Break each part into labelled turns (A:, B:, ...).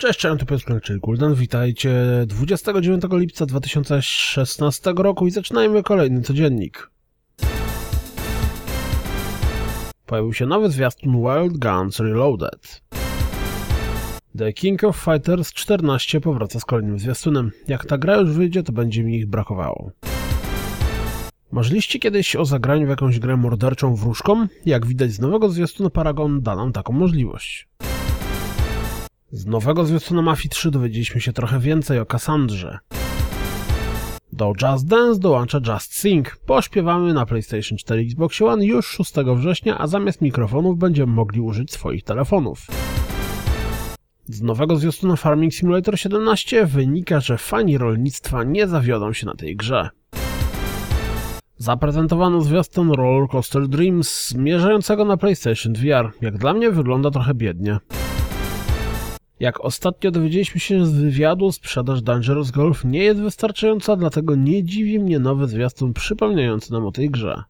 A: Cześć, cześć, Piotr czyli Gulden. Witajcie 29 lipca 2016 roku i zaczynajmy kolejny codziennik. Pojawił się nowy zwiastun Wild Guns Reloaded. The King of Fighters 14 powraca z kolejnym zwiastunem. Jak ta gra już wyjdzie, to będzie mi ich brakowało. Marzyliście kiedyś o zagraniu w jakąś grę morderczą wróżką? Jak widać z nowego zwiastuna Paragon da nam taką możliwość. Z nowego zwiastuna Mafii 3 dowiedzieliśmy się trochę więcej o Cassandrze. Do Just Dance dołącza Just Sing. Pośpiewamy na PlayStation 4 Xbox One już 6 września, a zamiast mikrofonów będziemy mogli użyć swoich telefonów. Z nowego zwiastuna Farming Simulator 17 wynika, że fani rolnictwa nie zawiodą się na tej grze. Zaprezentowano zwiastun Roller Coaster Dreams zmierzającego na PlayStation VR. Jak dla mnie wygląda trochę biednie. Jak ostatnio dowiedzieliśmy się z wywiadu, sprzedaż Dangerous Golf nie jest wystarczająca, dlatego nie dziwi mnie nowy zwiastun przypominający nam o tej grze.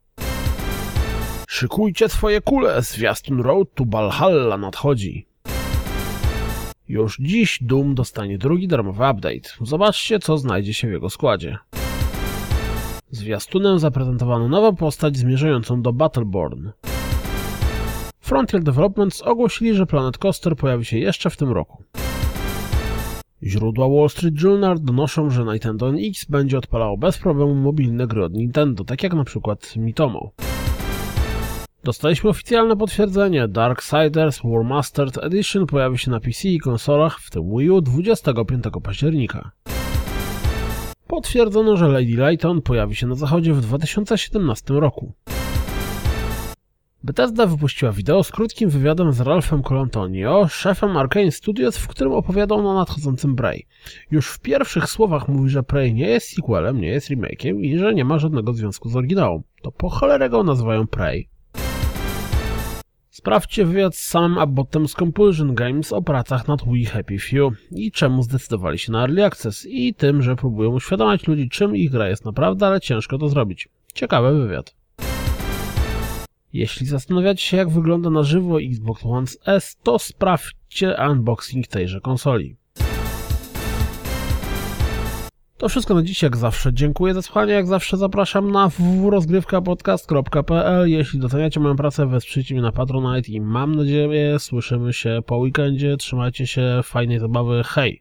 A: Szykujcie swoje kule, zwiastun Road to Valhalla nadchodzi. Już dziś Doom dostanie drugi darmowy update. Zobaczcie, co znajdzie się w jego składzie. Zwiastunem zaprezentowano nową postać zmierzającą do Battleborn. Frontier Developments ogłosili, że Planet Coaster pojawi się jeszcze w tym roku. Źródła Wall Street Journal donoszą, że Nintendo NX będzie odpalało bez problemu mobilne gry od Nintendo, tak jak przykład Mitomo. Dostaliśmy oficjalne potwierdzenie, Darksiders War Mastered Edition pojawi się na PC i konsolach, w tym Wii U 25 października. Potwierdzono, że Lady Lighton pojawi się na zachodzie w 2017 roku. Bethesda wypuściła wideo z krótkim wywiadem z Ralphem Colantonio, szefem Arkane Studios, w którym opowiadał o nadchodzącym Prey. Już w pierwszych słowach mówi, że Prey nie jest sequelem, nie jest remake'iem i że nie ma żadnego związku z oryginałem. To po cholerę go nazywają Prey. Sprawdźcie wywiad z samym Abbottem z Compulsion Games o pracach nad We Happy Few i czemu zdecydowali się na Early Access i tym, że próbują uświadamiać ludzi, czym ich gra jest naprawdę, ale ciężko to zrobić. Ciekawy wywiad. Jeśli zastanawiacie się, jak wygląda na żywo Xbox One S, to sprawdźcie unboxing tejże konsoli. To wszystko na dziś, jak zawsze. Dziękuję za słuchanie, jak zawsze zapraszam na www.rozgrywkapodcast.pl Jeśli doceniacie moją pracę, wesprzyjcie mnie na Patronite i mam nadzieję, słyszymy się po weekendzie. Trzymajcie się, fajnej zabawy, hej!